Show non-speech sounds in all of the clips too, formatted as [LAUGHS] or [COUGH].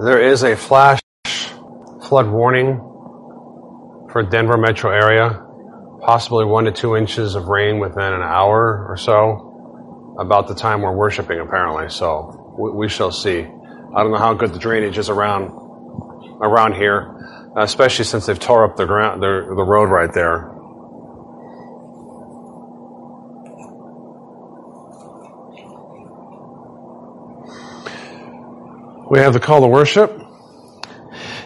There is a flash flood warning for Denver metro area, possibly one to two inches of rain within an hour or so, about the time we're worshiping, apparently. So we, shall see. I don't know how good the drainage is around around here, especially since they've tore up the ground, the, the road right there. We have the call to worship.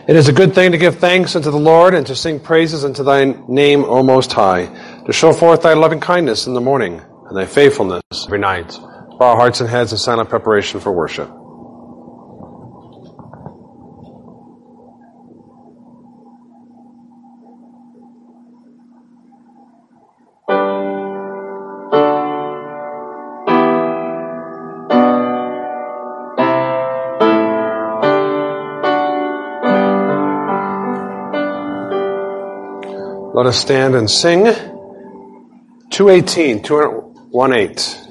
It is a good thing to give thanks unto the Lord and to sing praises unto thy name, O Most High, to show forth thy loving kindness in the morning and thy faithfulness every night. Bow our hearts and heads in silent preparation for worship. Us stand and sing 218, 218.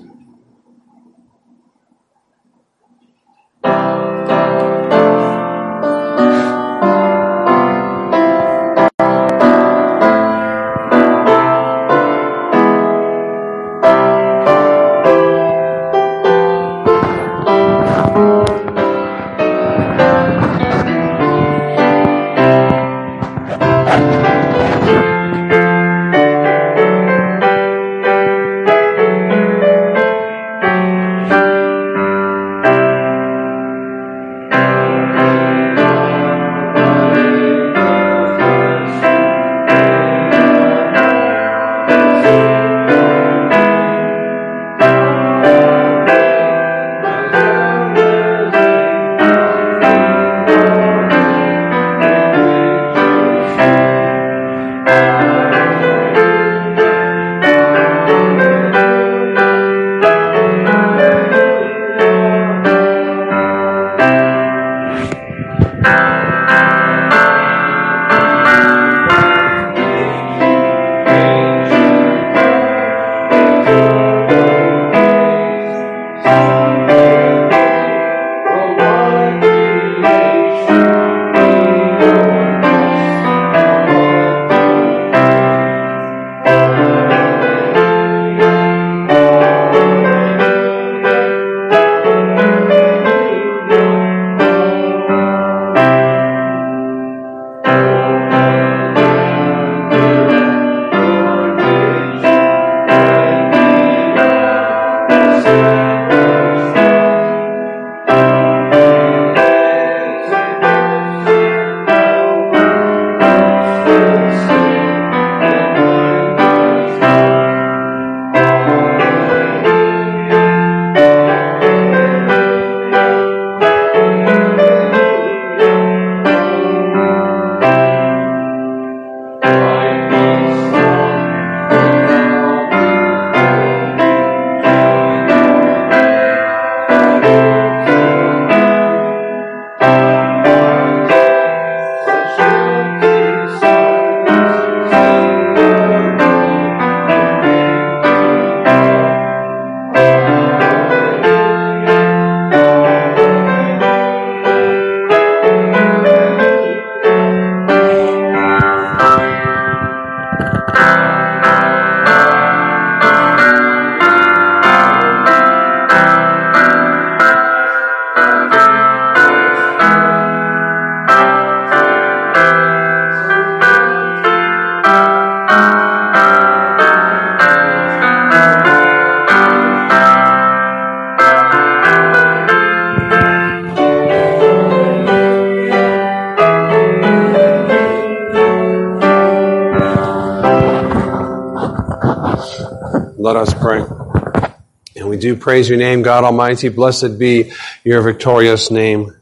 Do praise your name, God Almighty. Blessed be your victorious name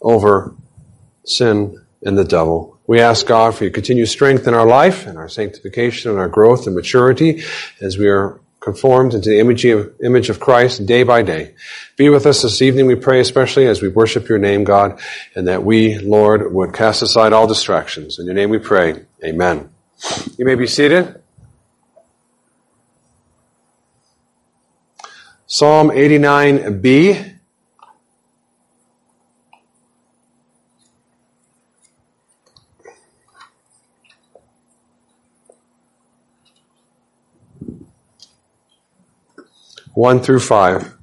over sin and the devil. We ask God for your continued strength in our life and our sanctification and our growth and maturity as we are conformed into the image of, image of Christ day by day. Be with us this evening, we pray, especially as we worship your name, God, and that we, Lord, would cast aside all distractions. In your name we pray. Amen. You may be seated. Psalm 89b. One through five.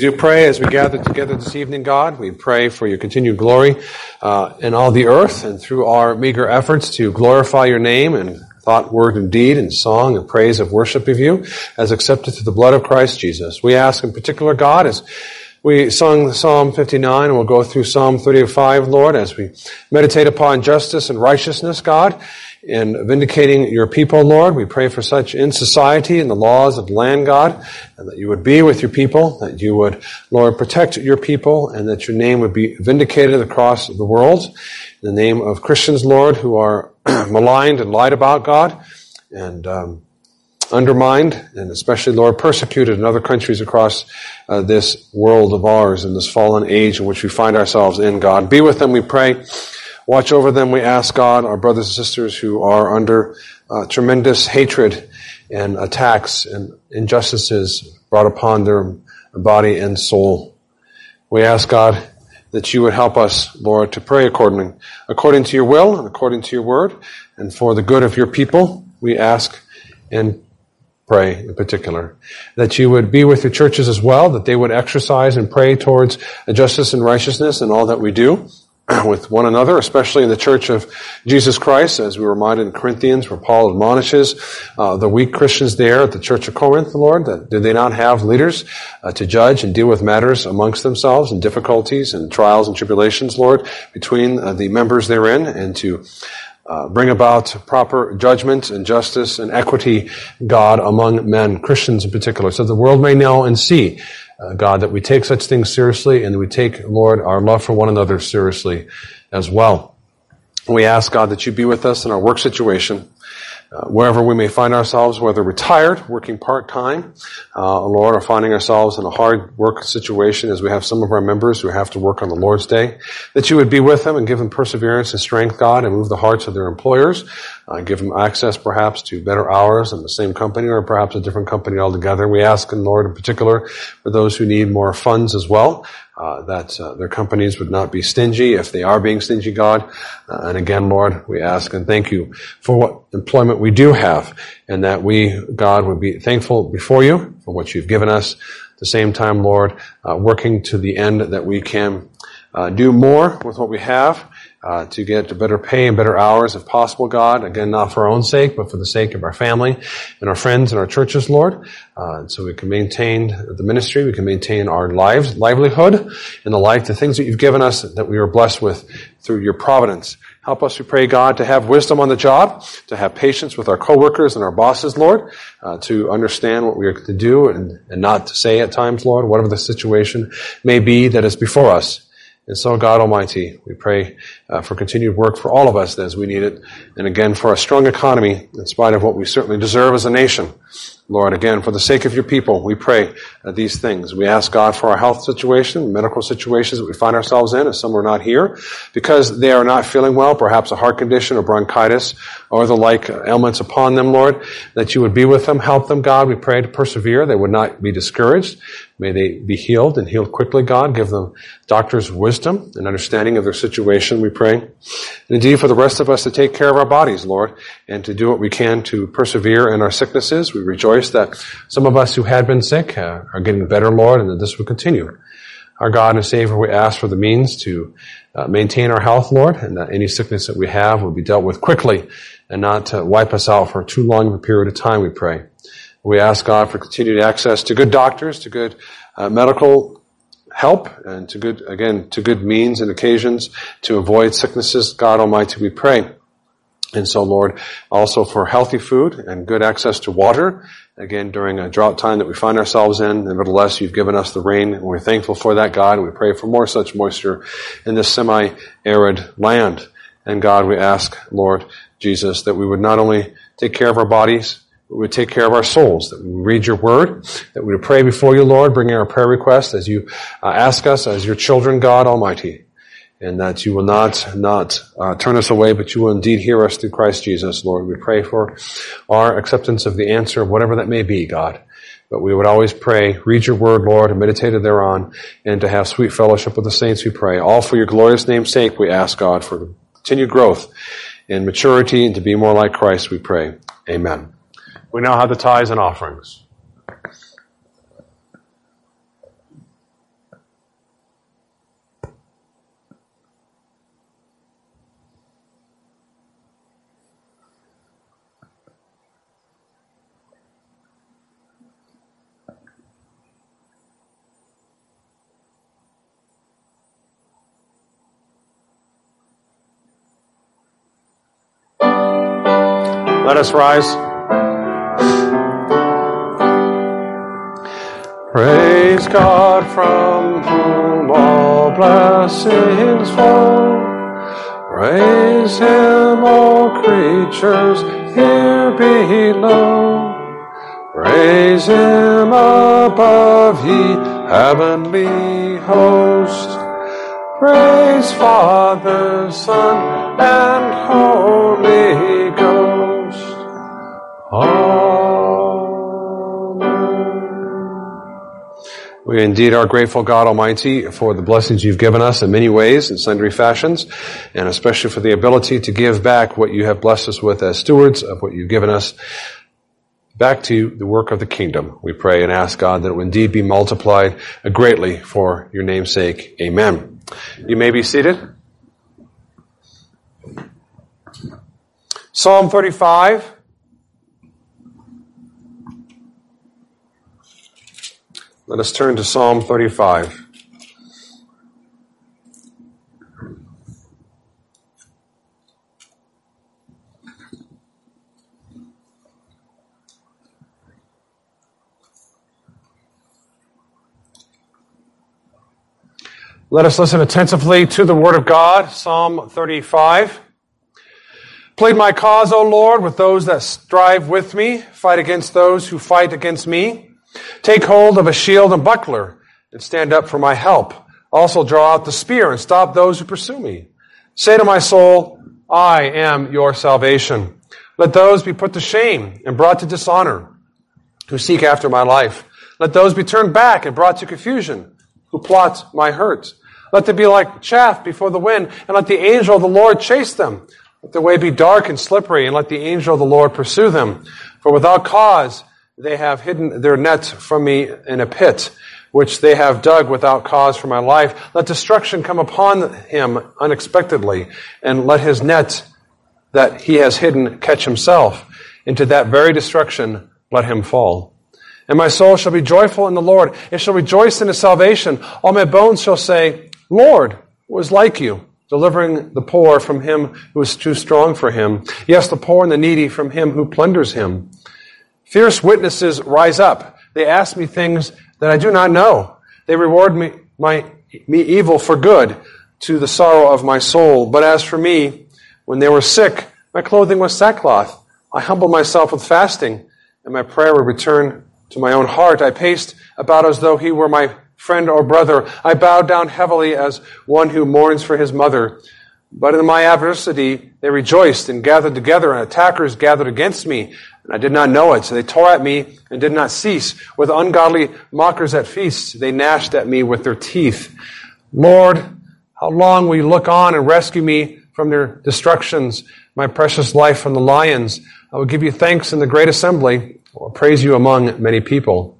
Do pray as we gather together this evening, God. We pray for your continued glory uh, in all the earth and through our meager efforts to glorify your name and thought, word, and deed, and song and praise of worship of you as accepted through the blood of Christ Jesus. We ask in particular, God, as we sung Psalm 59 and we'll go through Psalm 35, Lord, as we meditate upon justice and righteousness, God, in vindicating your people, Lord. We pray for such in society and the laws of land, God, and that you would be with your people, that you would, Lord, protect your people, and that your name would be vindicated across the world. In the name of Christians, Lord, who are [CLEARS THROAT] maligned and lied about, God, and um, undermined, and especially, Lord, persecuted in other countries across uh, this world of ours in this fallen age in which we find ourselves in, God. Be with them, we pray. Watch over them, we ask God, our brothers and sisters who are under uh, tremendous hatred and attacks and injustices brought upon their body and soul. We ask God that you would help us, Lord, to pray accordingly, according to your will and according to your word, and for the good of your people, we ask and pray in particular. That you would be with your churches as well, that they would exercise and pray towards justice and righteousness in all that we do. [CLEARS THROAT] with one another, especially in the church of Jesus Christ, as we were reminded in Corinthians, where Paul admonishes uh, the weak Christians there at the church of Corinth, the Lord, that did they not have leaders uh, to judge and deal with matters amongst themselves and difficulties and trials and tribulations, Lord, between uh, the members therein, and to uh, bring about proper judgment and justice and equity, God, among men, Christians in particular, so the world may know and see uh, God, that we take such things seriously and that we take, Lord, our love for one another seriously as well. We ask, God, that you be with us in our work situation uh, wherever we may find ourselves, whether retired, working part-time, uh, Lord, or finding ourselves in a hard work situation as we have some of our members who have to work on the Lord's Day, that you would be with them and give them perseverance and strength, God, and move the hearts of their employers, uh, give them access perhaps to better hours in the same company or perhaps a different company altogether. We ask, in Lord, in particular, for those who need more funds as well, uh, that uh, their companies would not be stingy if they are being stingy, God. Uh, and again, Lord, we ask and thank you for what employment we do have, and that we, God, would be thankful before you for what you've given us. At the same time, Lord, uh, working to the end that we can uh, do more with what we have uh, to get better pay and better hours if possible, God. Again, not for our own sake, but for the sake of our family and our friends and our churches, Lord. Uh, so we can maintain the ministry, we can maintain our lives, livelihood, and the like, the things that you've given us that we are blessed with through your providence. Help us, we pray, God, to have wisdom on the job, to have patience with our coworkers and our bosses, Lord, uh, to understand what we are to do and, and not to say at times, Lord, whatever the situation may be that is before us. And so, God Almighty, we pray uh, for continued work for all of us as we need it, and again for a strong economy in spite of what we certainly deserve as a nation. Lord, again, for the sake of your people, we pray uh, these things. We ask God for our health situation, medical situations that we find ourselves in, as some are not here, because they are not feeling well, perhaps a heart condition or bronchitis or the like ailments upon them, Lord, that you would be with them, help them, God. We pray to persevere. They would not be discouraged. May they be healed and healed quickly, God. Give them doctors' wisdom and understanding of their situation, we pray. And indeed, for the rest of us to take care of our bodies, Lord, and to do what we can to persevere in our sicknesses. We rejoice that some of us who had been sick uh, are getting better, Lord, and that this will continue. Our God and Savior, we ask for the means to uh, maintain our health, Lord, and that any sickness that we have will be dealt with quickly and not to wipe us out for too long of a period of time, we pray. We ask God for continued access to good doctors, to good uh, medical help, and to good, again, to good means and occasions to avoid sicknesses. God Almighty, we pray. And so, Lord, also for healthy food and good access to water, again, during a drought time that we find ourselves in. Nevertheless, you've given us the rain, and we're thankful for that, God, we pray for more such moisture in this semi-arid land. And God, we ask, Lord Jesus, that we would not only take care of our bodies, but we would take care of our souls, that we would read your word, that we would pray before you, Lord, bringing our prayer requests as you uh, ask us as your children, God Almighty, and that you will not, not uh, turn us away, but you will indeed hear us through Christ Jesus, Lord. We pray for our acceptance of the answer whatever that may be, God. But we would always pray, read your word, Lord, and meditate thereon, and to have sweet fellowship with the saints, we pray. All for your glorious name's sake, we ask God for continued growth and maturity and to be more like Christ, we pray. Amen. We now have the tithes and offerings. Let us rise. Praise God from whom all blessings flow. Praise Him, all creatures here below. Praise Him above, ye heavenly host. Praise Father, Son, and Indeed are grateful, God Almighty, for the blessings you've given us in many ways, and sundry fashions, and especially for the ability to give back what you have blessed us with as stewards of what you've given us back to the work of the kingdom. We pray and ask God that it will indeed be multiplied greatly for your name's sake. Amen. You may be seated. Psalm 35. Let us turn to Psalm 35. Let us listen attentively to the Word of God, Psalm 35. Plead my cause, O Lord, with those that strive with me. Fight against those who fight against me. Take hold of a shield and buckler and stand up for my help. Also draw out the spear and stop those who pursue me. Say to my soul, I am your salvation. Let those be put to shame and brought to dishonor who seek after my life. Let those be turned back and brought to confusion who plot my hurt. Let them be like chaff before the wind, and let the angel of the Lord chase them. Let their way be dark and slippery, and let the angel of the Lord pursue them. For without cause they have hidden their net from me in a pit, which they have dug without cause for my life. Let destruction come upon him unexpectedly, and let his net that he has hidden catch himself. Into that very destruction let him fall. And my soul shall be joyful in the Lord. It shall rejoice in his salvation. All my bones shall say, Lord was like you, delivering the poor from him who is too strong for him. Yes, the poor and the needy from him who plunders him. Fierce witnesses rise up. They ask me things that I do not know. They reward me, my, me evil for good to the sorrow of my soul. But as for me, when they were sick, my clothing was sackcloth. I humbled myself with fasting, and my prayer would return to my own heart. I paced about as though he were my friend or brother. I bowed down heavily as one who mourns for his mother. But in my adversity, they rejoiced and gathered together, and attackers gathered against me, and I did not know it. So they tore at me and did not cease. With ungodly mockers at feasts, they gnashed at me with their teeth. Lord, how long will you look on and rescue me from their destructions, my precious life from the lions? I will give you thanks in the great assembly. I will praise you among many people.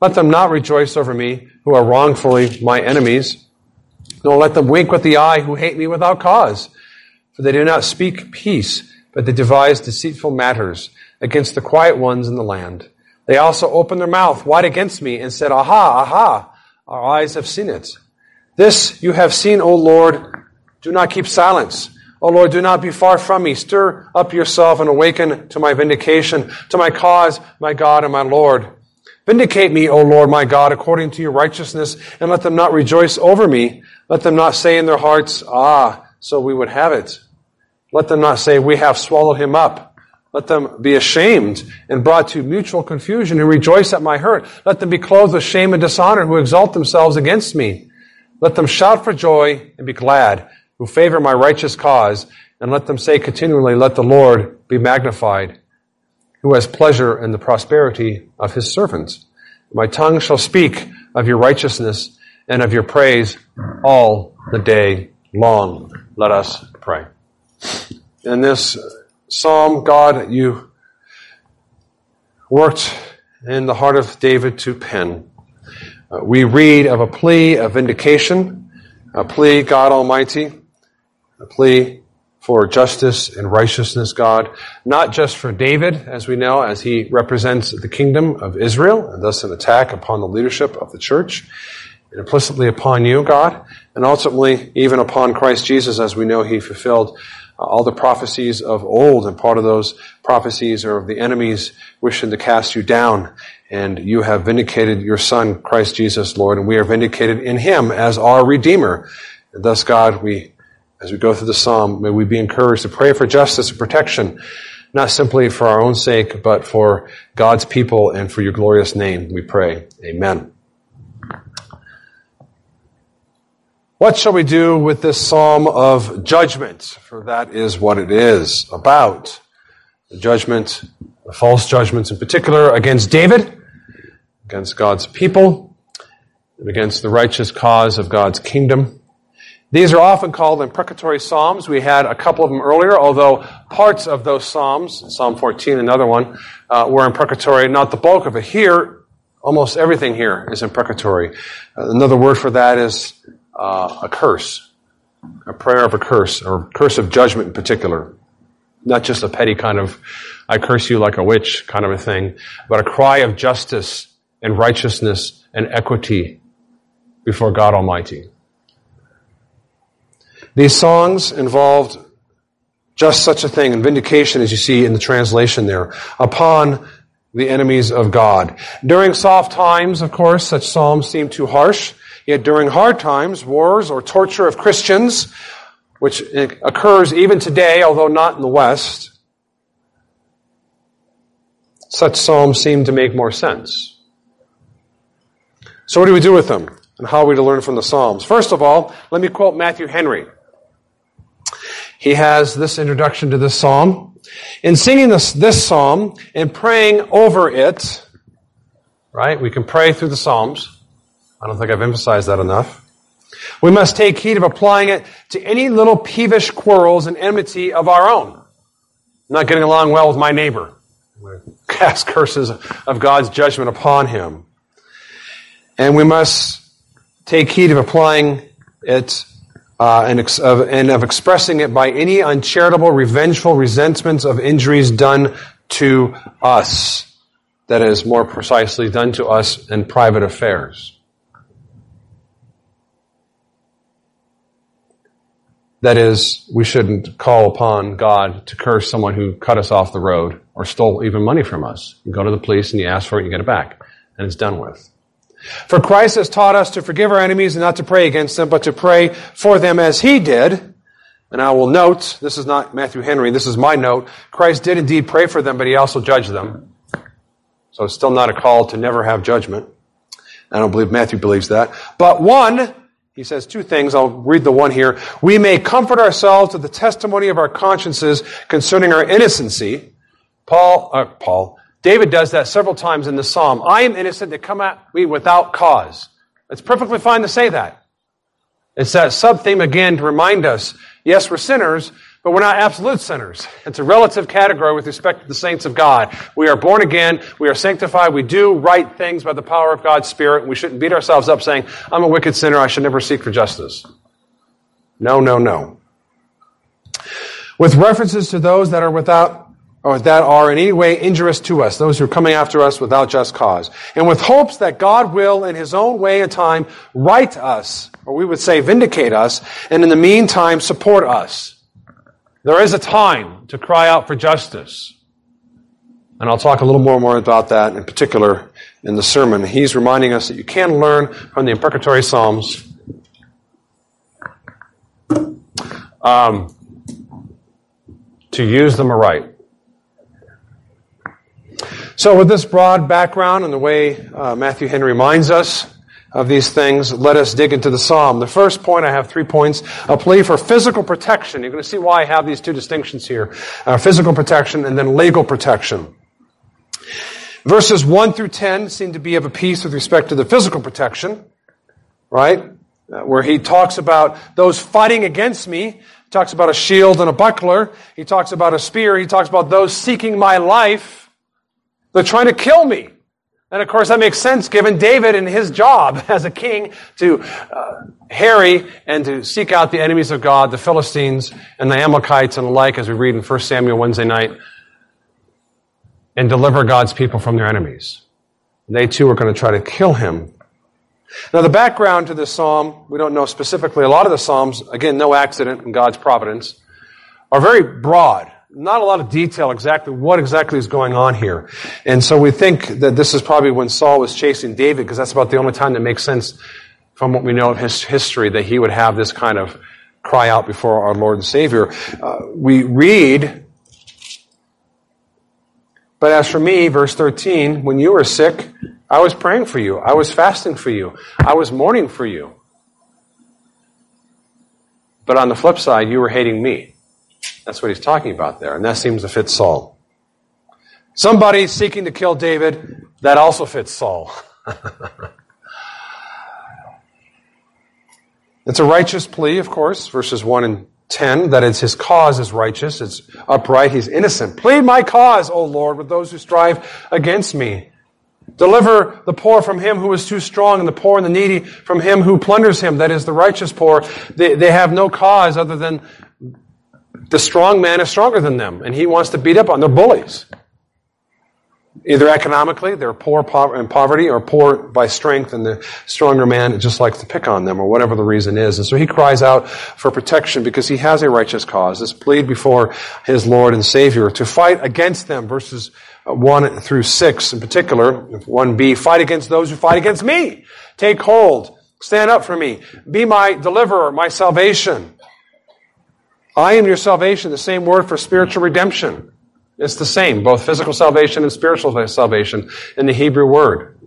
Let them not rejoice over me who are wrongfully my enemies, nor let them wink with the eye who hate me without cause. For they do not speak peace, but they devise deceitful matters against the quiet ones in the land. They also opened their mouth wide against me and said, Aha, aha, our eyes have seen it. This you have seen, O Lord. Do not keep silence. O Lord, do not be far from me. Stir up yourself and awaken to my vindication, to my cause, my God and my Lord. Vindicate me, O Lord my God, according to your righteousness, and let them not rejoice over me. Let them not say in their hearts, Ah, so we would have it. Let them not say, We have swallowed him up. Let them be ashamed and brought to mutual confusion who rejoice at my hurt. Let them be clothed with shame and dishonor who exalt themselves against me. Let them shout for joy and be glad who favor my righteous cause. And let them say continually, Let the Lord be magnified who has pleasure in the prosperity of his servants. My tongue shall speak of your righteousness and of your praise all the day long. Let us pray. In this psalm, God, you worked in the heart of David to pen. Uh, we read of a plea of vindication, a plea, God Almighty, a plea for justice and righteousness, God, not just for David, as we know, as he represents the kingdom of Israel, and thus an attack upon the leadership of the church, and implicitly upon you, God, and ultimately even upon Christ Jesus, as we know he fulfilled all the prophecies of old, and part of those prophecies are of the enemies wishing to cast you down. And you have vindicated your Son, Christ Jesus, Lord, and we are vindicated in Him as our Redeemer. And thus, God, we, as we go through the Psalm, may we be encouraged to pray for justice and protection, not simply for our own sake, but for God's people and for your glorious name, we pray. Amen. What shall we do with this psalm of judgment? For that is what it is about. The judgment, the false judgments in particular against David, against God's people, and against the righteous cause of God's kingdom. These are often called imprecatory psalms. We had a couple of them earlier, although parts of those psalms, Psalm 14, another one, uh, were imprecatory, not the bulk of it. Here, almost everything here is imprecatory. Uh, another word for that is uh, a curse, a prayer of a curse, or curse of judgment in particular. Not just a petty kind of, I curse you like a witch kind of a thing, but a cry of justice and righteousness and equity before God Almighty. These songs involved just such a thing, and vindication, as you see in the translation there, upon the enemies of God. During soft times, of course, such psalms seem too harsh. Yet during hard times, wars or torture of Christians, which occurs even today, although not in the West, such psalms seem to make more sense. So what do we do with them? And how are we to learn from the Psalms? First of all, let me quote Matthew Henry. He has this introduction to this psalm. In singing this, this psalm and praying over it, right? We can pray through the Psalms. I don't think I've emphasized that enough. We must take heed of applying it to any little peevish quarrels and enmity of our own. I'm not getting along well with my neighbor. Cast curses of God's judgment upon him. And we must take heed of applying it uh, and, ex- of, and of expressing it by any uncharitable, revengeful resentments of injuries done to us. That is, more precisely, done to us in private affairs. That is, we shouldn't call upon God to curse someone who cut us off the road or stole even money from us. You go to the police and you ask for it and you get it back. And it's done with. For Christ has taught us to forgive our enemies and not to pray against them, but to pray for them as he did. And I will note, this is not Matthew Henry, this is my note. Christ did indeed pray for them, but he also judged them. So it's still not a call to never have judgment. I don't believe Matthew believes that. But one, he says two things. I'll read the one here. We may comfort ourselves with the testimony of our consciences concerning our innocency. Paul, uh, Paul, David does that several times in the psalm. I am innocent to come at me without cause. It's perfectly fine to say that. It's that sub theme again to remind us, yes, we're sinners, but we're not absolute sinners. It's a relative category with respect to the saints of God. We are born again. We are sanctified. We do right things by the power of God's Spirit. We shouldn't beat ourselves up saying, I'm a wicked sinner. I should never seek for justice. No, no, no. With references to those that are without or that are in any way injurious to us, those who are coming after us without just cause. And with hopes that God will, in His own way and time, right us, or we would say vindicate us, and in the meantime support us. There is a time to cry out for justice. And I'll talk a little more more about that in particular in the sermon. He's reminding us that you can learn from the imprecatory Psalms um, to use them aright. So, with this broad background and the way uh, Matthew Henry reminds us of these things, let us dig into the psalm. The first point, I have three points. A plea for physical protection. You're going to see why I have these two distinctions here. Uh, physical protection and then legal protection. Verses 1 through 10 seem to be of a piece with respect to the physical protection, right? Uh, where he talks about those fighting against me. He talks about a shield and a buckler. He talks about a spear. He talks about those seeking my life. They're trying to kill me. And of course, that makes sense given David and his job [LAUGHS] as a king to uh, harry and to seek out the enemies of God, the Philistines and the Amalekites and the like, as we read in 1 Samuel Wednesday night, and deliver God's people from their enemies. They too are going to try to kill him. Now, the background to this psalm, we don't know specifically. A lot of the psalms, again, no accident in God's providence, are very broad. Not a lot of detail exactly what exactly is going on here. And so we think that this is probably when Saul was chasing David, because that's about the only time that makes sense from what we know of his history that he would have this kind of cry out before our Lord and Savior. Uh, we read, but as for me, verse 13, when you were sick, I was praying for you. I was fasting for you. I was mourning for you. But on the flip side, you were hating me. That's what he's talking about there. And that seems to fit Saul. Somebody seeking to kill David, that also fits Saul. [LAUGHS] it's a righteous plea, of course, verses 1 and 10, that it's his cause is righteous, it's upright, he's innocent. Plead my cause, O Lord, with those who strive against me. Deliver the poor from him who is too strong, and the poor and the needy from him who plunders him, that is the righteous poor. They, they have no cause other than the strong man is stronger than them, and he wants to beat up on. They're bullies. Either economically, they're poor in poverty, or poor by strength, and the stronger man just likes to pick on them, or whatever the reason is. And so he cries out for protection because he has a righteous cause. This plead before his Lord and Savior to fight against them. Verses 1 through 6 in particular. 1b, fight against those who fight against me. Take hold. Stand up for me. Be my deliverer, my salvation. I am your salvation, the same word for spiritual redemption. It's the same, both physical salvation and spiritual salvation in the Hebrew word.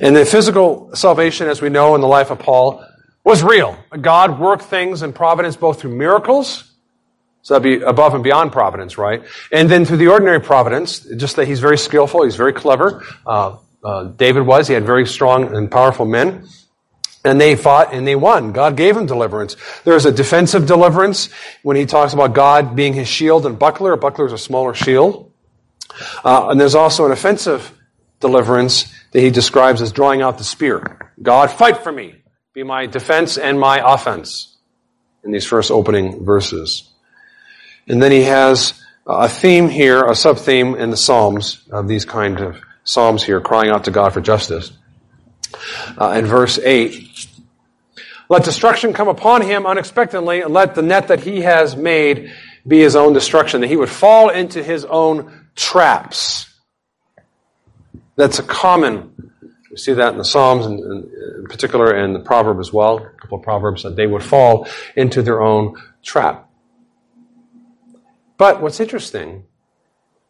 And the physical salvation, as we know in the life of Paul, was real. God worked things in providence both through miracles, so that'd be above and beyond providence, right? And then through the ordinary providence, just that he's very skillful, he's very clever. Uh, uh, David was, he had very strong and powerful men. And they fought and they won. God gave him deliverance. There's a defensive deliverance when he talks about God being his shield and buckler. A buckler is a smaller shield. Uh, and there's also an offensive deliverance that he describes as drawing out the spear. God, fight for me. Be my defense and my offense. In these first opening verses. And then he has a theme here, a sub theme in the Psalms of these kind of Psalms here, crying out to God for justice. Uh, in verse 8, let destruction come upon him unexpectedly, and let the net that he has made be his own destruction, that he would fall into his own traps. That's a common, we see that in the Psalms, and in particular in the proverb as well, a couple of proverbs, that they would fall into their own trap. But what's interesting,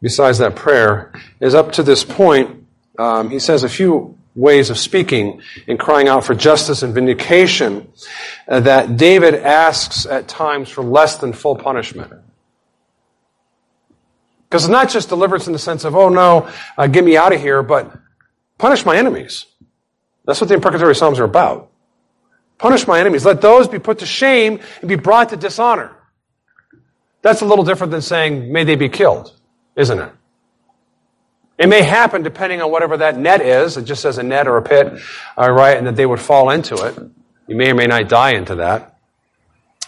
besides that prayer, is up to this point, um, he says a few ways of speaking and crying out for justice and vindication uh, that David asks at times for less than full punishment. Because it's not just deliverance in the sense of, oh no, uh, get me out of here, but punish my enemies. That's what the imprecatory Psalms are about. Punish my enemies. Let those be put to shame and be brought to dishonor. That's a little different than saying, may they be killed, isn't it? It may happen depending on whatever that net is. It just says a net or a pit, all right, and that they would fall into it. You may or may not die into that.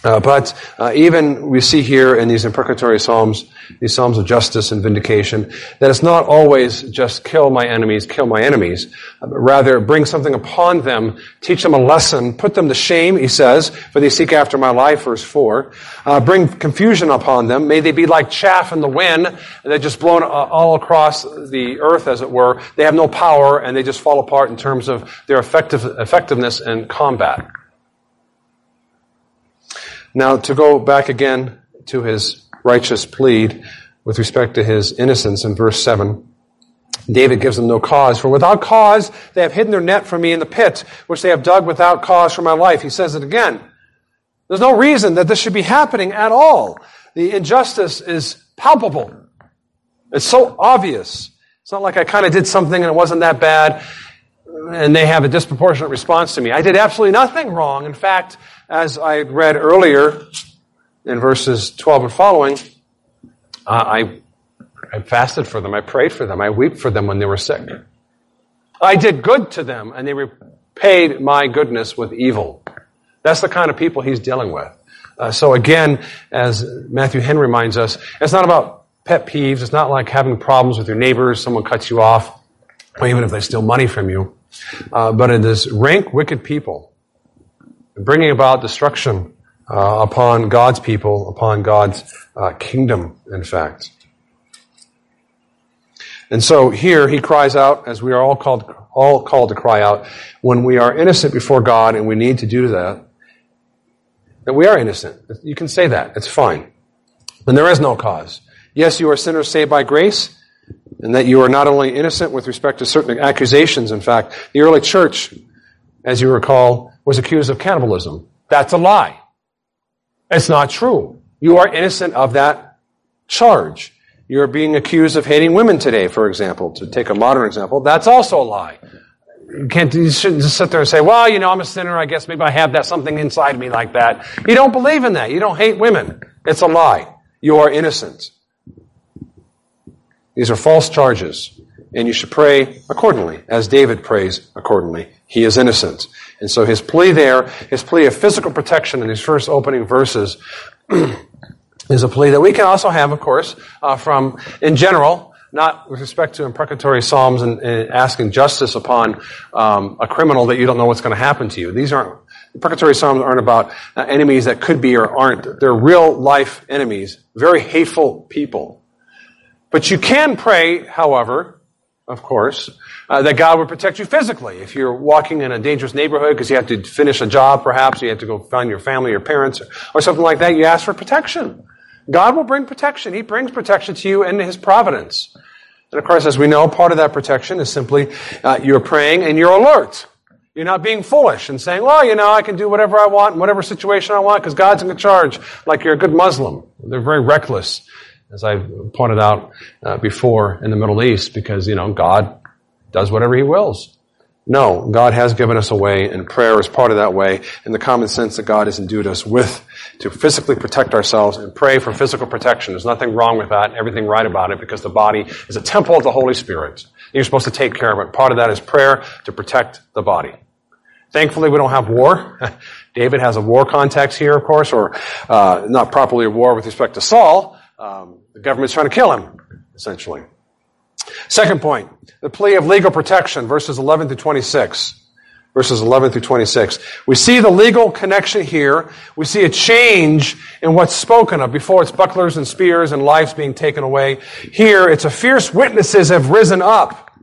Uh, but uh, even we see here in these imprecatory psalms, these psalms of justice and vindication, that it's not always just kill my enemies, kill my enemies, uh, but rather bring something upon them, teach them a lesson, put them to shame, he says, for they seek after my life, verse 4. Uh, bring confusion upon them. May they be like chaff in the wind, and they're just blown uh, all across the earth, as it were. They have no power, and they just fall apart in terms of their effective, effectiveness in combat. Now, to go back again to his righteous plead with respect to his innocence in verse 7, David gives them no cause. For without cause, they have hidden their net from me in the pit, which they have dug without cause for my life. He says it again. There's no reason that this should be happening at all. The injustice is palpable. It's so obvious. It's not like I kind of did something and it wasn't that bad and they have a disproportionate response to me. I did absolutely nothing wrong. In fact, as I read earlier in verses 12 and following, uh, I, I fasted for them. I prayed for them. I wept for them when they were sick. I did good to them, and they repaid my goodness with evil. That's the kind of people he's dealing with. Uh, so again, as Matthew Henry reminds us, it's not about pet peeves. It's not like having problems with your neighbors. Someone cuts you off, or even if they steal money from you. Uh, but it is rank wicked people bringing about destruction uh, upon God's people, upon God's uh, kingdom, in fact. And so here he cries out, as we are all called, all called to cry out, when we are innocent before God and we need to do that, that we are innocent. You can say that. It's fine. And there is no cause. Yes, you are sinners saved by grace, and that you are not only innocent with respect to certain accusations. In fact, the early church, as you recall, was accused of cannibalism. That's a lie. It's not true. You are innocent of that charge. You're being accused of hating women today, for example, to take a modern example. That's also a lie. You can't, you shouldn't just sit there and say, well, you know, I'm a sinner. I guess maybe I have that something inside me like that. You don't believe in that. You don't hate women. It's a lie. You are innocent. These are false charges. And you should pray accordingly, as David prays accordingly. He is innocent. And so his plea there, his plea of physical protection in these first opening verses, [CLEARS THROAT] is a plea that we can also have, of course, uh, from, in general, not with respect to imprecatory psalms and, and asking justice upon um, a criminal that you don't know what's going to happen to you. These aren't imprecatory psalms aren't about uh, enemies that could be or aren't. They're real life enemies, very hateful people. But you can pray, however, of course, uh, that God would protect you physically. If you're walking in a dangerous neighborhood because you have to finish a job, perhaps you have to go find your family, your parents, or, or something like that, you ask for protection. God will bring protection. He brings protection to you in His providence. And of course, as we know, part of that protection is simply uh, you're praying and you're alert. You're not being foolish and saying, well, you know, I can do whatever I want in whatever situation I want because God's in charge, like you're a good Muslim. They're very reckless, as I pointed out uh, before in the Middle East, because, you know, God does whatever He wills. No, God has given us a way, and prayer is part of that way, and the common sense that God has endued us with to physically protect ourselves and pray for physical protection. There's nothing wrong with that, everything right about it, because the body is a temple of the Holy Spirit. You're supposed to take care of it. Part of that is prayer to protect the body. Thankfully, we don't have war. [LAUGHS] David has a war context here, of course, or uh, not properly a war with respect to Saul. Um, the government's trying to kill him, essentially. Second point, the plea of legal protection, verses 11 to 26. Verses 11 through 26. We see the legal connection here. We see a change in what's spoken of. Before it's bucklers and spears and lives being taken away. Here it's a fierce witnesses have risen up.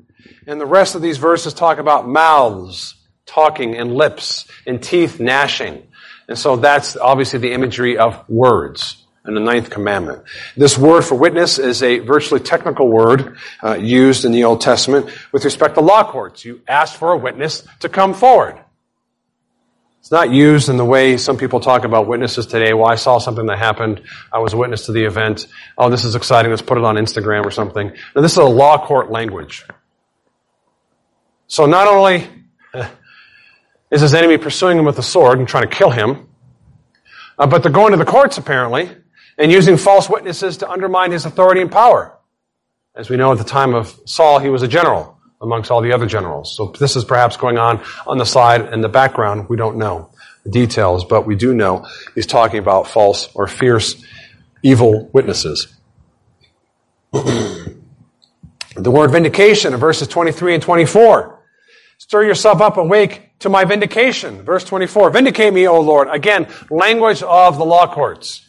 And the rest of these verses talk about mouths talking and lips and teeth gnashing. And so that's obviously the imagery of words and the ninth commandment. This word for witness is a virtually technical word uh, used in the Old Testament with respect to law courts. You ask for a witness to come forward. It's not used in the way some people talk about witnesses today. Well, I saw something that happened. I was a witness to the event. Oh, this is exciting. Let's put it on Instagram or something. Now, this is a law court language. So not only is his enemy pursuing him with a sword and trying to kill him, uh, but they're going to the courts apparently and using false witnesses to undermine his authority and power. As we know, at the time of Saul, he was a general amongst all the other generals. So this is perhaps going on on the side in the background. We don't know the details, but we do know he's talking about false or fierce evil witnesses. [CLEARS THROAT] the word vindication in verses 23 and 24. Stir yourself up and wake to my vindication. Verse 24. Vindicate me, O Lord. Again, language of the law courts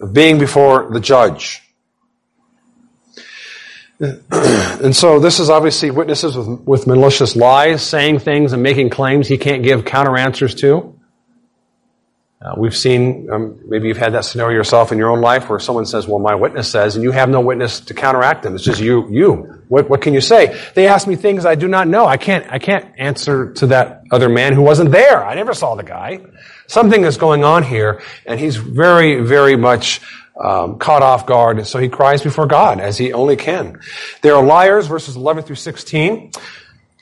of being before the judge. [CLEARS THROAT] and so this is obviously witnesses with, with malicious lies, saying things and making claims he can't give counter answers to. Uh, we've seen, um, maybe you've had that scenario yourself in your own life where someone says, well, my witness says, and you have no witness to counteract them. It's just you, you. What, what can you say? They ask me things I do not know. I can't, I can't answer to that other man who wasn't there. I never saw the guy. Something is going on here, and he's very, very much um, caught off guard, so he cries before God as he only can. They are liars, verses 11 through 16.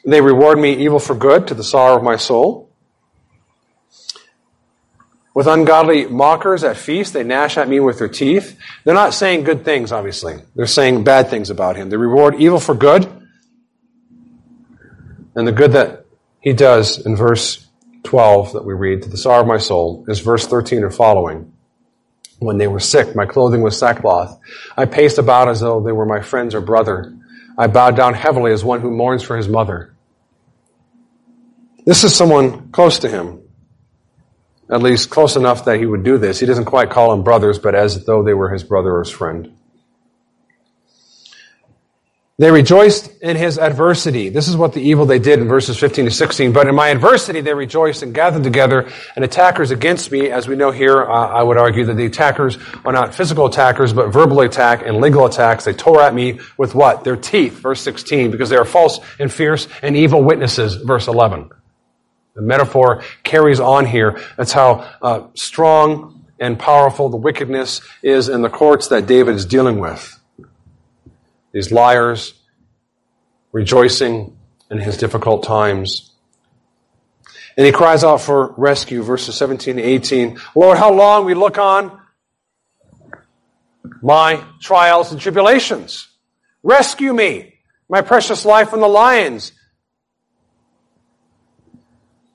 They reward me evil for good to the sorrow of my soul. With ungodly mockers at feast, they gnash at me with their teeth. They're not saying good things, obviously. They're saying bad things about him. They reward evil for good. And the good that he does in verse 12 that we read, to the sorrow of my soul, is verse 13 and following. When they were sick, my clothing was sackcloth. I paced about as though they were my friends or brother. I bowed down heavily as one who mourns for his mother. This is someone close to him at least close enough that he would do this. He doesn't quite call them brothers, but as though they were his brother or his friend. They rejoiced in his adversity. This is what the evil they did in verses 15 to 16. But in my adversity, they rejoiced and gathered together and attackers against me. As we know here, uh, I would argue that the attackers are not physical attackers, but verbal attack and legal attacks. They tore at me with what? Their teeth, verse 16, because they are false and fierce and evil witnesses, verse 11. The metaphor carries on here. That's how uh, strong and powerful the wickedness is in the courts that David is dealing with these liars rejoicing in his difficult times. And he cries out for rescue, verses 17 to 18. Lord, how long we look on my trials and tribulations. Rescue me, my precious life from the lions.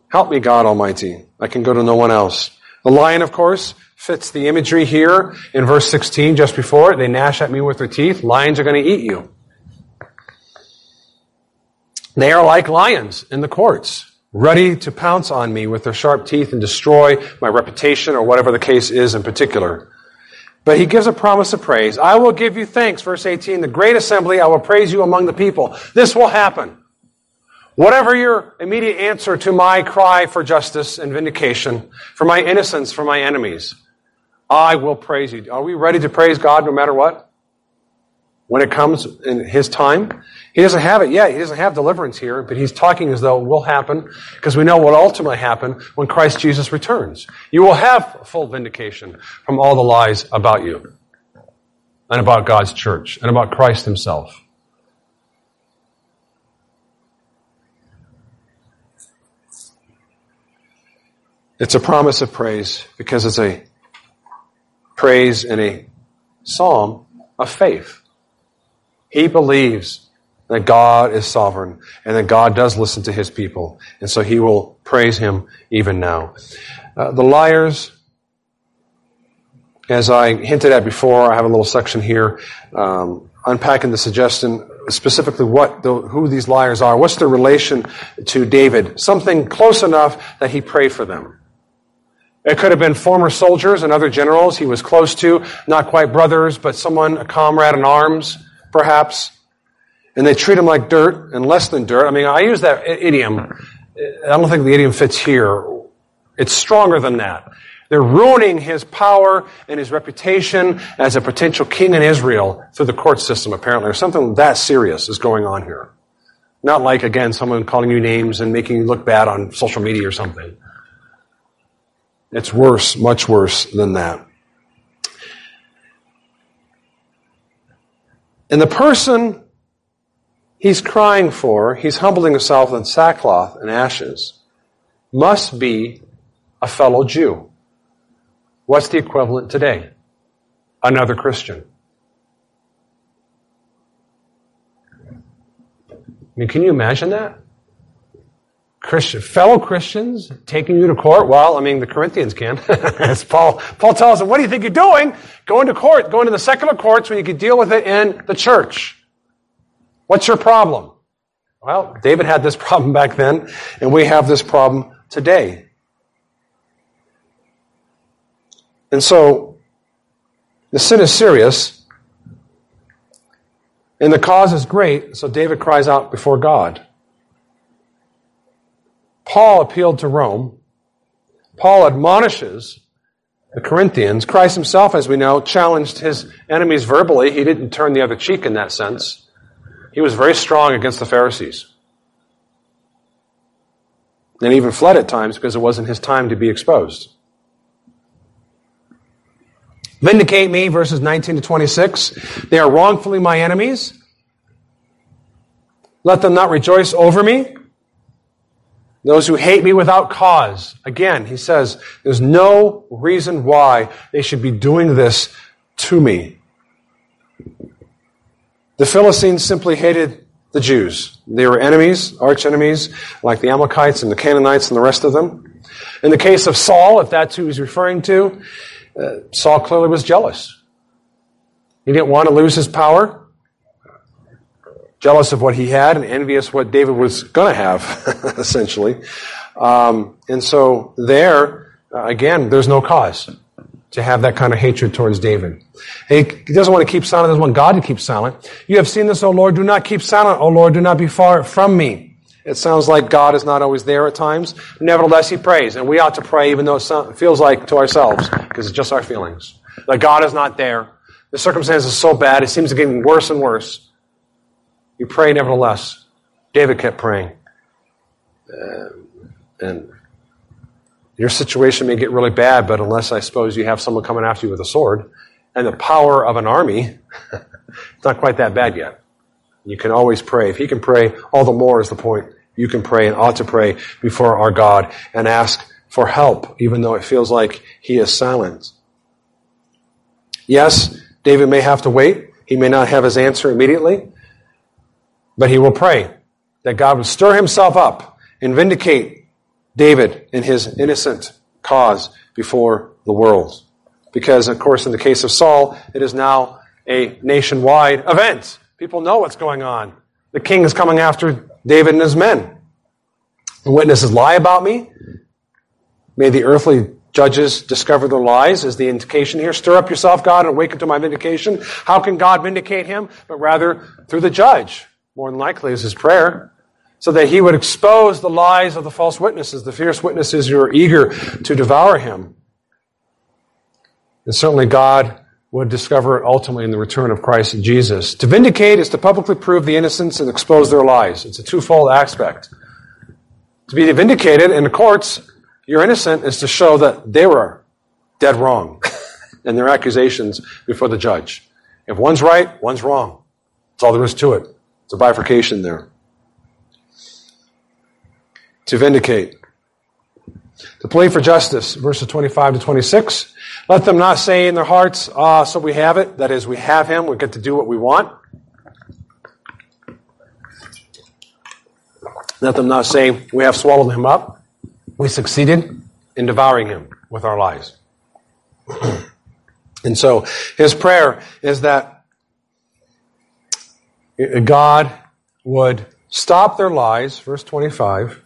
Help me, God Almighty. I can go to no one else. The lion, of course, fits the imagery here in verse 16 just before. They gnash at me with their teeth. Lions are going to eat you. They are like lions in the courts, ready to pounce on me with their sharp teeth and destroy my reputation or whatever the case is in particular. But he gives a promise of praise. I will give you thanks, verse 18, the great assembly, I will praise you among the people. This will happen. Whatever your immediate answer to my cry for justice and vindication, for my innocence, for my enemies, I will praise you. Are we ready to praise God no matter what? When it comes in His time? He doesn't have it yet. He doesn't have deliverance here, but He's talking as though it will happen because we know what ultimately happen when Christ Jesus returns. You will have full vindication from all the lies about you and about God's church and about Christ Himself. It's a promise of praise because it's a praise in a psalm of faith. He believes that God is sovereign and that God does listen to his people. And so he will praise him even now. Uh, the liars, as I hinted at before, I have a little section here um, unpacking the suggestion specifically what the, who these liars are. What's their relation to David? Something close enough that he prayed for them. It could have been former soldiers and other generals he was close to, not quite brothers, but someone, a comrade in arms, perhaps. And they treat him like dirt and less than dirt. I mean, I use that idiom. I don't think the idiom fits here. It's stronger than that. They're ruining his power and his reputation as a potential king in Israel through the court system, apparently, or something that serious is going on here. Not like, again, someone calling you names and making you look bad on social media or something. It's worse, much worse than that. And the person he's crying for, he's humbling himself in sackcloth and ashes, must be a fellow Jew. What's the equivalent today? Another Christian. I mean, can you imagine that? Christian, fellow Christians taking you to court? Well, I mean, the Corinthians can. [LAUGHS] As Paul, Paul tells them, what do you think you're doing? Going to court, going to the secular courts when you could deal with it in the church. What's your problem? Well, David had this [LAUGHS] problem back then, and we have this problem today. And so, the sin is serious, and the cause is great, so David cries out before God. Paul appealed to Rome. Paul admonishes the Corinthians. Christ himself, as we know, challenged his enemies verbally. He didn't turn the other cheek in that sense. He was very strong against the Pharisees. And even fled at times because it wasn't his time to be exposed. Vindicate me, verses 19 to 26. They are wrongfully my enemies. Let them not rejoice over me. Those who hate me without cause. Again, he says, there's no reason why they should be doing this to me. The Philistines simply hated the Jews. They were enemies, arch enemies, like the Amalekites and the Canaanites and the rest of them. In the case of Saul, if that's who he's referring to, uh, Saul clearly was jealous. He didn't want to lose his power jealous of what he had and envious what David was going to have, [LAUGHS] essentially. Um, and so there, uh, again, there's no cause to have that kind of hatred towards David. He doesn't want to keep silent, doesn't want God to keep silent. You have seen this, O Lord, do not keep silent, O Lord, do not be far from me. It sounds like God is not always there at times. Nevertheless, he prays, and we ought to pray even though it feels like to ourselves, because it's just our feelings. That God is not there. The circumstance is so bad, it seems to be getting worse and worse. You pray nevertheless. David kept praying. Uh, and your situation may get really bad, but unless I suppose you have someone coming after you with a sword and the power of an army, [LAUGHS] it's not quite that bad yet. You can always pray. If he can pray, all the more is the point. You can pray and ought to pray before our God and ask for help, even though it feels like he is silent. Yes, David may have to wait. He may not have his answer immediately, but he will pray that God would stir himself up and vindicate David in his innocent cause before the world. Because, of course, in the case of Saul, it is now a nationwide event. People know what's going on. The king is coming after David and his men. The witnesses lie about me. May the earthly judges discover their lies is the indication here. Stir up yourself, God, and awaken to my vindication. How can God vindicate him? But rather through the judge. More than likely is his prayer. So that he would expose the lies of the false witnesses, the fierce witnesses who are eager to devour him. And certainly God would discover it ultimately in the return of Christ and Jesus. To vindicate is to publicly prove the innocence and expose their lies. It's a twofold aspect. To be vindicated in the courts, you're innocent, is to show that they were dead wrong [LAUGHS] in their accusations before the judge. If one's right, one's wrong. That's all there is to it. It's a bifurcation there. To vindicate. To plead for justice, verses 25 to 26. Let them not say in their hearts, ah, so we have it. That is, we have him. We get to do what we want. Let them not say, we have swallowed him up. We succeeded in devouring him with our lies. [CLEARS THROAT] and so his prayer is that God would stop their lies, verse 25,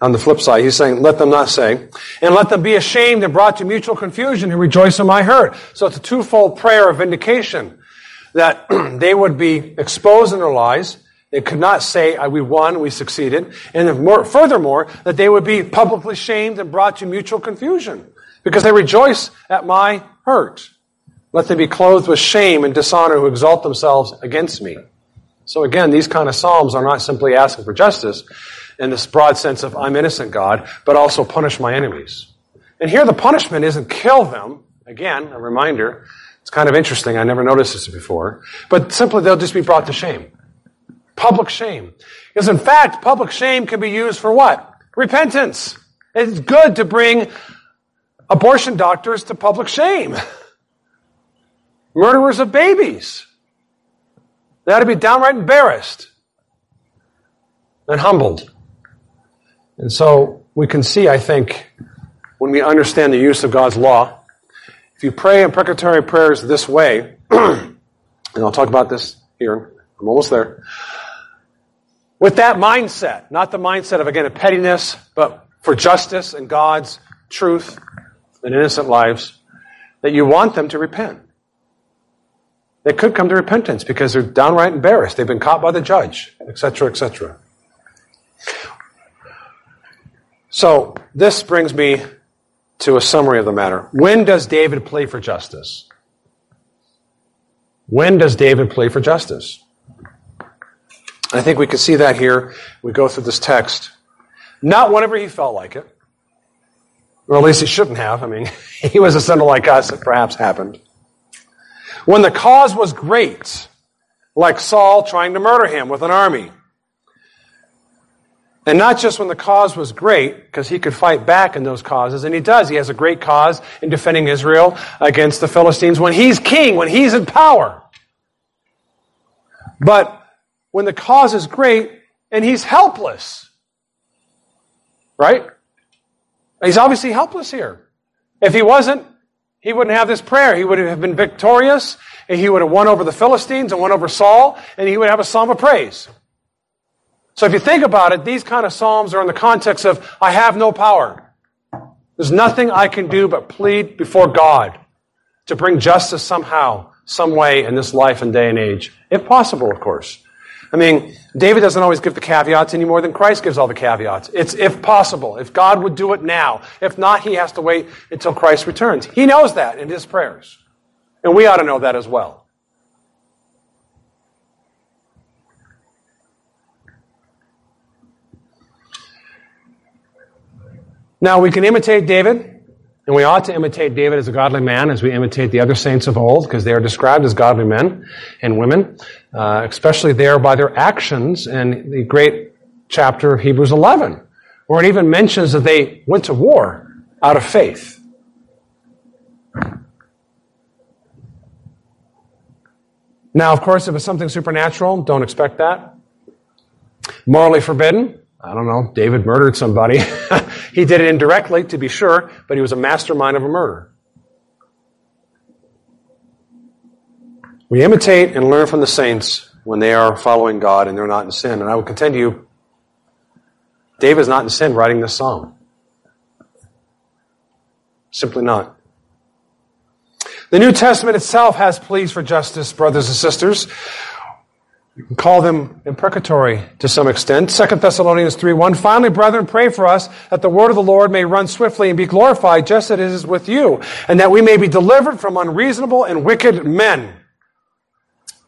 on the flip side, he's saying, let them not say, and let them be ashamed and brought to mutual confusion who rejoice in my hurt. So it's a twofold prayer of vindication that [CLEARS THROAT] they would be exposed in their lies. They could not say, we won, we succeeded. And more, furthermore, that they would be publicly shamed and brought to mutual confusion because they rejoice at my hurt. Let them be clothed with shame and dishonor who exalt themselves against me. So again, these kind of psalms are not simply asking for justice in this broad sense of I'm innocent, God, but also punish my enemies. And here the punishment isn't kill them. Again, a reminder. It's kind of interesting. I never noticed this before. But simply they'll just be brought to shame. Public shame. Because in fact, public shame can be used for what? Repentance. It's good to bring abortion doctors to public shame. [LAUGHS] Murderers of babies. They ought to be downright embarrassed and humbled. And so we can see, I think, when we understand the use of God's law, if you pray imprecatory prayers this way, [CLEARS THROAT] and I'll talk about this here, I'm almost there. With that mindset, not the mindset of, again, a pettiness, but for justice and God's truth and innocent lives, that you want them to repent. They could come to repentance because they're downright embarrassed. They've been caught by the judge, etc., etc. So, this brings me to a summary of the matter. When does David plea for justice? When does David plea for justice? I think we can see that here. We go through this text. Not whenever he felt like it. Or at least he shouldn't have. I mean, [LAUGHS] he was a sinner like us. It perhaps happened. When the cause was great, like Saul trying to murder him with an army. And not just when the cause was great, because he could fight back in those causes, and he does. He has a great cause in defending Israel against the Philistines when he's king, when he's in power. But when the cause is great and he's helpless, right? He's obviously helpless here. If he wasn't, he wouldn't have this prayer. He would have been victorious, and he would have won over the Philistines and won over Saul, and he would have a psalm of praise. So if you think about it, these kind of psalms are in the context of, I have no power. There's nothing I can do but plead before God to bring justice somehow, some way in this life and day and age. If possible, of course. I mean, David doesn't always give the caveats any more than Christ gives all the caveats. It's if possible, if God would do it now. If not, he has to wait until Christ returns. He knows that in his prayers. And we ought to know that as well. Now, we can imitate David. And we ought to imitate David as a godly man as we imitate the other saints of old, because they are described as godly men and women, uh, especially there by their actions in the great chapter of Hebrews 11, where it even mentions that they went to war out of faith. Now, of course, if it's something supernatural, don't expect that. Morally forbidden, I don't know, David murdered somebody. [LAUGHS] he did it indirectly, to be sure, but he was a mastermind of a murder. We imitate and learn from the saints when they are following God and they're not in sin. And I would contend to you, David is not in sin writing this psalm. Simply not. The New Testament itself has pleas for justice, brothers and sisters. You can call them imprecatory to some extent. 2 Thessalonians 3 1. Finally, brethren, pray for us that the word of the Lord may run swiftly and be glorified just as it is with you, and that we may be delivered from unreasonable and wicked men.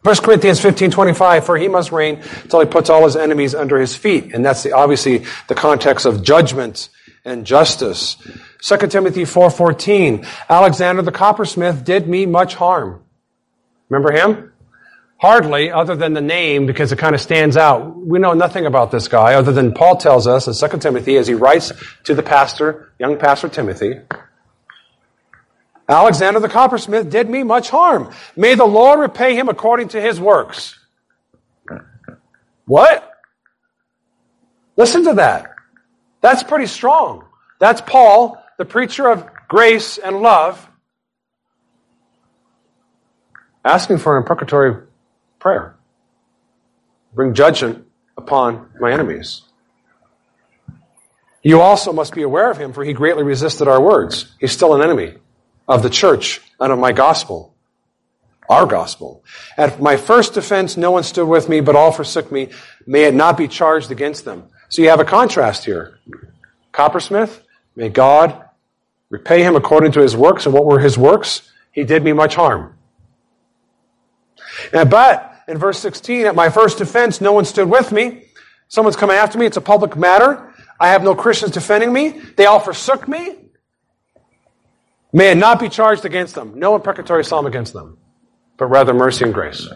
1 Corinthians 15, 25, for he must reign until he puts all his enemies under his feet. And that's the, obviously the context of judgment and justice. 2 Timothy 4, 14, Alexander the coppersmith did me much harm. Remember him? Hardly, other than the name, because it kind of stands out. We know nothing about this guy, other than Paul tells us in 2 Timothy, as he writes to the pastor, young pastor Timothy, Alexander the coppersmith did me much harm. May the Lord repay him according to his works. What? Listen to that. That's pretty strong. That's Paul, the preacher of grace and love, asking for an imprecatory prayer. Bring judgment upon my enemies. You also must be aware of him, for he greatly resisted our words. He's still an enemy of the church and of my gospel. Our gospel. At my first defense, no one stood with me, but all forsook me. May it not be charged against them. So you have a contrast here. Coppersmith, may God repay him according to his works. And what were his works? He did me much harm. But in verse 16, at my first defense, no one stood with me. Someone's coming after me. It's a public matter. I have no Christians defending me. They all forsook me. May it not be charged against them. No imprecatory psalm against them, but rather mercy and grace.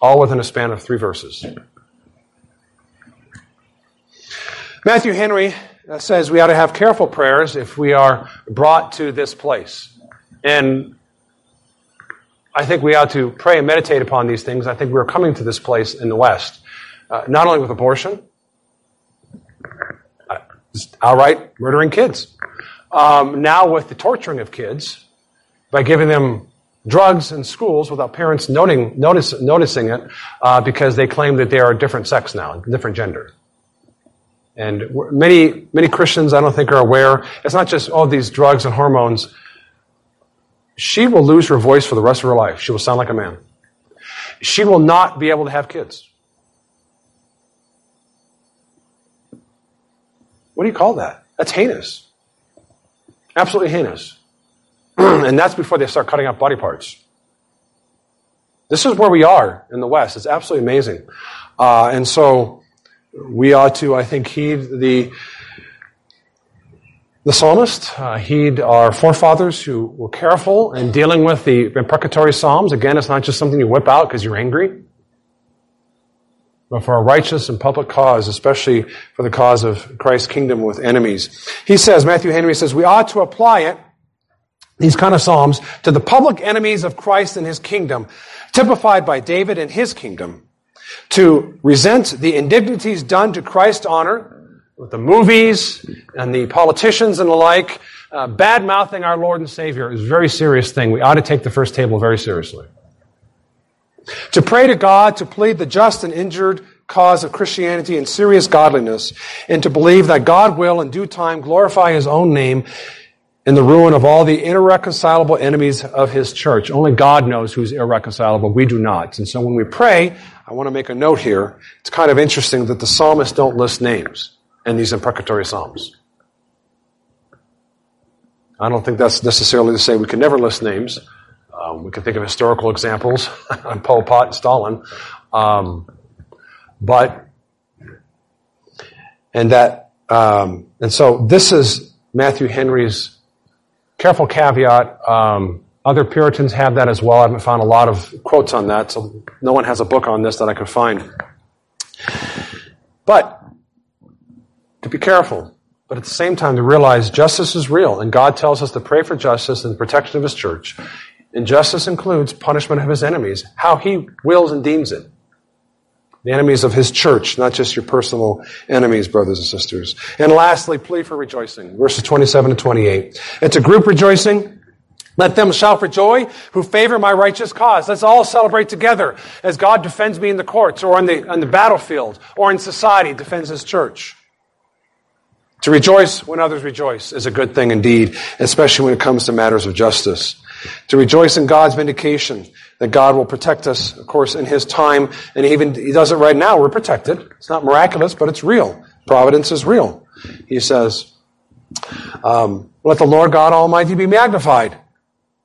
All within a span of three verses. Matthew Henry uh, says we ought to have careful prayers if we are brought to this place. And I think we ought to pray and meditate upon these things. I think we're coming to this place in the West, uh, not only with abortion, uh, outright murdering kids, um, now with the torturing of kids by giving them drugs in schools without parents noting, notice, noticing it uh, because they claim that they are a different sex now, different gender. And many, many Christians, I don't think, are aware. It's not just, oh, these drugs and hormones she will lose her voice for the rest of her life. She will sound like a man. She will not be able to have kids. What do you call that? That's heinous. Absolutely heinous. [CLEARS THROAT] and that's before they start cutting out body parts. This is where we are in the West. It's absolutely amazing. Uh, and so we ought to, I think, heed the the psalmist, uh, heed our forefathers who were careful in dealing with the imprecatory psalms. Again, it's not just something you whip out because you're angry, but for a righteous and public cause, especially for the cause of Christ's kingdom with enemies. He says, Matthew Henry says, we ought to apply it, these kind of psalms, to the public enemies of Christ and his kingdom, typified by David and his kingdom, to resent the indignities done to Christ's honor, with the movies and the politicians and the like, uh, bad mouthing our Lord and Savior is a very serious thing. We ought to take the first table very seriously. To pray to God to plead the just and injured cause of Christianity and serious godliness, and to believe that God will in due time glorify his own name in the ruin of all the irreconcilable enemies of his church. Only God knows who's irreconcilable. We do not. And so when we pray, I want to make a note here. It's kind of interesting that the psalmists don't list names in these imprecatory psalms. I don't think that's necessarily to say we can never list names. Um, we can think of historical examples [LAUGHS] on Pol Pot and Stalin. Um, but, and that, um, and so this is Matthew Henry's careful caveat. Um, other Puritans have that as well. I haven't found a lot of quotes on that, so no one has a book on this that I could find. But to be careful, but at the same time to realize justice is real, and God tells us to pray for justice and the protection of His church. And justice includes punishment of His enemies, how He wills and deems it. The enemies of His church, not just your personal enemies, brothers and sisters. And lastly, plea for rejoicing. Verses 27 to 28. It's a group rejoicing. Let them shout for joy who favor my righteous cause. Let's all celebrate together as God defends me in the courts or on the, on the battlefield or in society, defends His church. To rejoice when others rejoice is a good thing indeed, especially when it comes to matters of justice. To rejoice in God's vindication, that God will protect us, of course, in His time, and even He does it right now. We're protected. It's not miraculous, but it's real. Providence is real. He says, um, "Let the Lord God Almighty be magnified,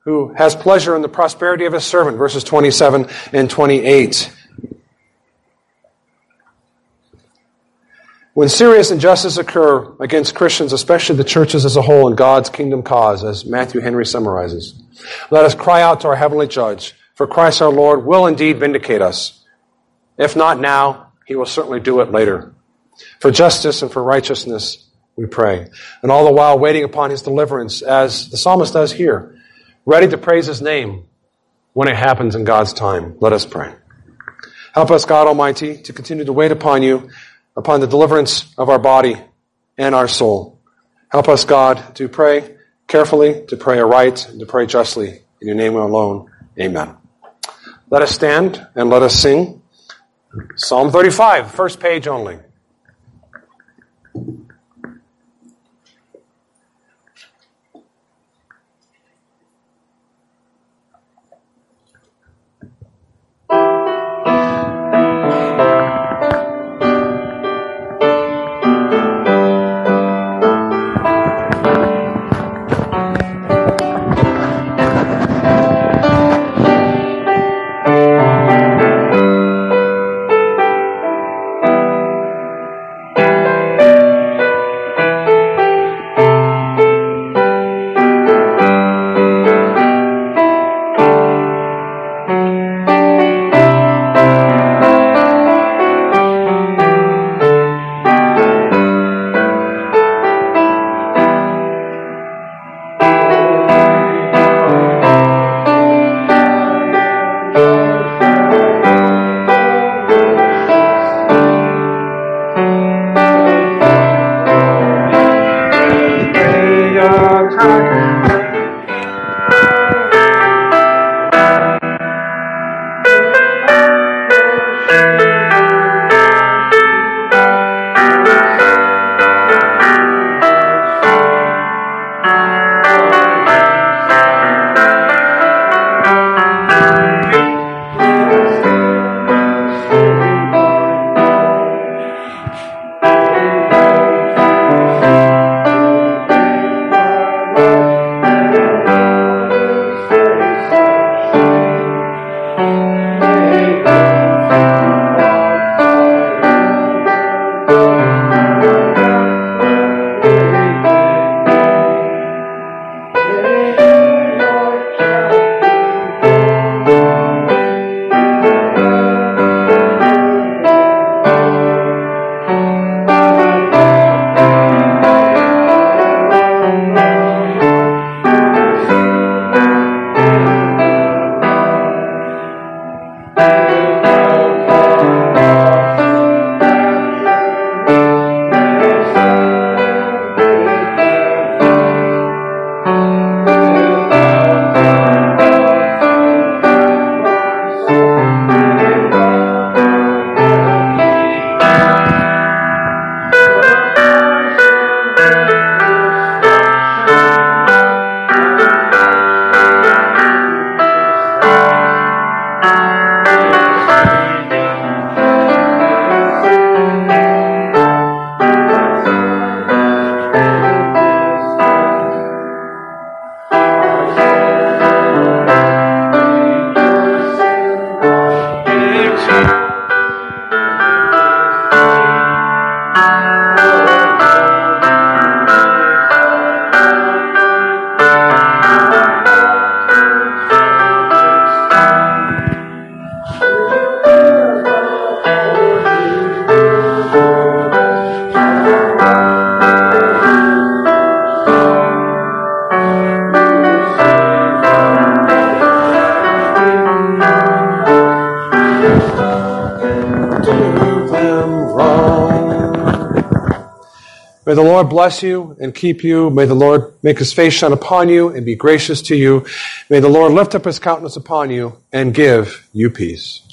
who has pleasure in the prosperity of His servant." Verses twenty-seven and twenty-eight. When serious injustice occur against Christians, especially the churches as a whole in God's kingdom cause, as Matthew Henry summarizes, let us cry out to our heavenly judge, for Christ our Lord will indeed vindicate us. If not now, he will certainly do it later. For justice and for righteousness, we pray. And all the while waiting upon his deliverance, as the psalmist does here, ready to praise his name when it happens in God's time. Let us pray. Help us, God Almighty, to continue to wait upon you upon the deliverance of our body and our soul. Help us, God, to pray carefully, to pray aright, and to pray justly. In your name alone, amen. Let us stand and let us sing Psalm 35, first page only. The Lord bless you and keep you. May the Lord make his face shine upon you and be gracious to you. May the Lord lift up his countenance upon you and give you peace.